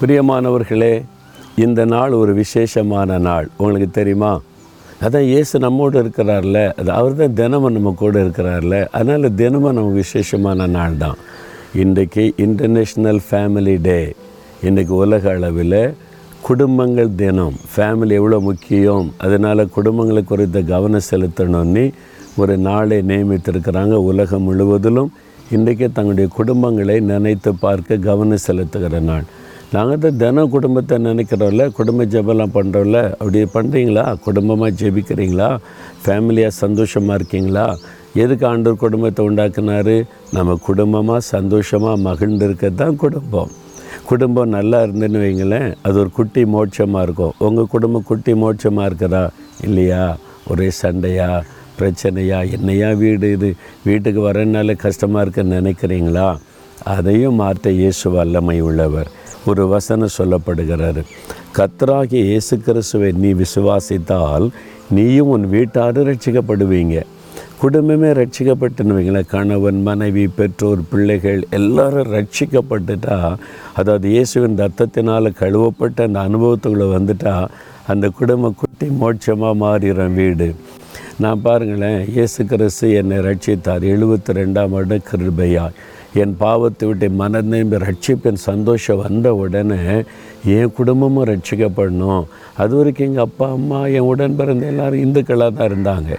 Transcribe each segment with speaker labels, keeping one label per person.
Speaker 1: பிரியமானவர்களே இந்த நாள் ஒரு விசேஷமான நாள். உங்களுக்கு தெரியுமா? அதான் இயேசு நம்மோடு இருக்கிறார்ல. அது அவர் தான் தினமும் நம்ம கூட இருக்கிறார்ல. அதனால் தினமும் நமக்கு விசேஷமான நாள் தான் இன்றைக்கு இன்டர்நேஷ்னல் ஃபேமிலி டே இன்றைக்கு உலக அளவில் குடும்பங்கள் தினம். ஃபேமிலி எவ்வளோ முக்கியம்? அதனால் குடும்பங்களை குறித்த கவனம் செலுத்தணும்னு ஒரு நாளை நியமித்திருக்கிறாங்க உலகம் முழுவதிலும். இன்றைக்கே தங்களுடைய குடும்பங்களை நினைத்து பார்க்க கவனம் செலுத்துகிற நாள். நாங்கள் தான் தினம் குடும்பத்தை நினைக்கிறோம்ல குடும்ப ஜெபம்லாம் பண்ணுறோம்ல அப்படி பண்ணுறீங்களா குடும்பமாக ஜெபிக்கிறீங்களா? ஃபேமிலியாக சந்தோஷமாக இருக்கீங்களா? எதுக்கு ஆண்டவர் குடும்பத்தை உண்டாக்குனாரு? நம்ம குடும்பமாக சந்தோஷமாக மகிழ்ந்து இருக்கிறது தான் குடும்பம். குடும்பம் நல்லா இருந்துன்னு வைங்களேன் அது ஒரு குட்டி மோட்சமாக இருக்கும். உங்கள் குடும்பம் குட்டி மோட்சமாக இருக்கிறா இல்லையா? ஒரே சண்டையா? பிரச்சனையா? என்னையா வீடு இது? வீட்டுக்கு வரனால கஷ்டமாக இருக்குன்னு நினைக்கிறீங்களா? அதையும் மாற்ற இயேசு வல்லமை உள்ளவர். ஒரு வசனம் சொல்லப்படுகிறாரு. கத்ராகி இயேசு கிறிஸ்துவை நீ விசுவாசித்தால் நீயும் உன் வீட்டாரும் ரட்சிக்கப்படுவீங்க குடும்பமே ரட்சிக்கப்பட்டுன்னு வைங்களேன். கணவன் மனைவி பெற்றோர் பிள்ளைகள் எல்லாரும் ரட்சிக்கப்பட்டுட்டா அதாவது இயேசுவின் ரத்தத்தினால் கழுவப்பட்ட அந்த அனுபவத்துக்குள்ளே வந்துட்டா அந்த குடும்பம் குட்டி மோட்சமாக மாறிடும் வீடு. நான் பாருங்களேன் இயேசு கிறிஸ்து என்னை ரட்சித்தார் எழுபத்தி ரெண்டாம் வருடம் கிருபையாய் என் பாவத்தை விட்டு மனநிம்பி ரட்சிப்பேன் சந்தோஷம் வந்த உடனே என் குடும்பமும் ரட்சிக்கப்படணும். அது வரைக்கும் எங்கள் அப்பா அம்மா என் உடன் பிறந்த எல்லாரும் இந்துக்களாக தான் இருந்தாங்க.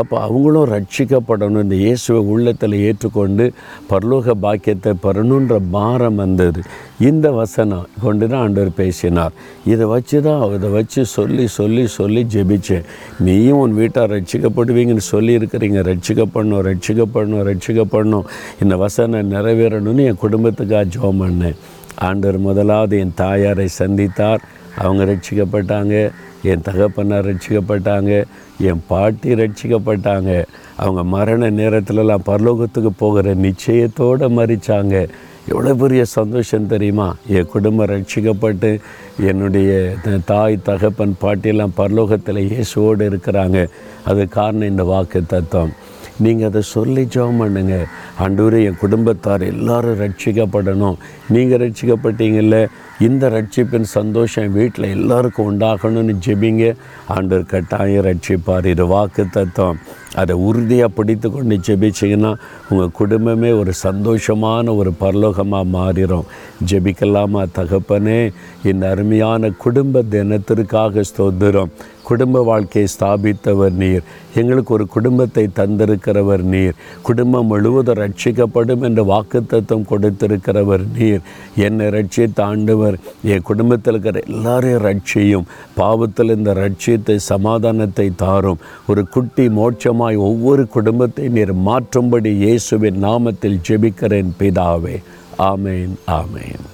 Speaker 1: அப்போ அவங்களும் ரட்சிக்கப்படணும். இந்த இயேசுவை உள்ளத்தில் ஏற்றுக்கொண்டு பரலோக பாக்கியத்தை பெறணுன்ற பாரம் வந்தது. இந்த வசனம் கொண்டு தான் ஆண்டவர் பேசினார். இதை வச்சு தான் இதை வச்சு சொல்லி சொல்லி சொல்லி ஜெபிச்சேன். நீயும் உன் வீட்டார் ரட்சிக்கப்படுவீங்கன்னு சொல்லியிருக்கிறீங்க. ரட்சிக்கப்படணும் ரட்சிக்கப்படணும் ரட்சிக்கப்படணும். இந்த வசனம் நிறைவேறணும்னு என் குடும்பத்துக்காக ஜோம் பண்ணேன். ஆண்டவர் முதலாவது என் தாயாரை சந்தித்தார். அவங்க ரட்சிக்கப்பட்டாங்க என் தகப்பனார் ரட்சிக்கப்பட்டாங்க என் பாட்டி ரட்சிக்கப்பட்டாங்க. அவங்க மரண நேரத்துலலாம் பரலோகத்துக்கு போகிற நிச்சயத்தோடு மறிச்சாங்க எவ்வளோ பெரிய சந்தோஷம் தெரியுமா? என் குடும்பம் ரட்சிக்கப்பட்டு என்னுடைய தாய் தகப்பன் பாட்டியெல்லாம் பரலோகத்தில் இயேசுவோடு இருக்கிறாங்க. அது காரணம் இந்த வாக்கு தத்துவம். நீங்கள் அதை சொல்லி ஜெபம் பண்ணுங்க. ஆண்டவரே என் குடும்பத்தார் எல்லாரும் ரட்சிக்கப்படணும். நீங்கள் ரட்சிக்கப்பட்டீங்கல்ல? இந்த ரட்சிப்பின் சந்தோஷம் வீட்டில் எல்லாருக்கும் உண்டாகணும்னு ஜெபிங்க. ஆண்டவர் கட்டாயம் ரட்சிப்பார். இது வாக்கு தத்துவம் அதை உறுதியாக பிடித்து கொண்டு ஜெபிச்சிங்கன்னா உங்கள் குடும்பமே ஒரு சந்தோஷமான ஒரு பரலோகமாக மாறிடும் ஜெபிக்கலாமா தகப்பனே இந்த அருமையான குடும்ப தினத்திற்காக ஸ்தோத்திரம். குடும்ப வாழ்க்கையை ஸ்தாபித்தவர் நீர். எங்களுக்கு ஒரு குடும்பத்தை தந்திருக்கிறவர் நீர். குடும்பம் முழுவதும் ரட்சிக்கப்படும் என்ற வாக்குத்தத்தம் கொடுத்திருக்கிறவர் நீர். என்னை ரட்சித்த ஆண்டவர் என் குடும்பத்தில் இருக்கிற எல்லாரையும் ரட்சியும். பாவத்தில் இந்த ரட்சியத்தை சமாதானத்தை தாரும். ஒரு குட்டி மோட்சம் மூலமாய் ஒவ்வொரு குடும்பத்தை நீர் மாற்றும்படி இயேசுவின் நாமத்தில் ஜெபிக்கிறேன் பிதாவே. ஆமேன் ஆமேன்.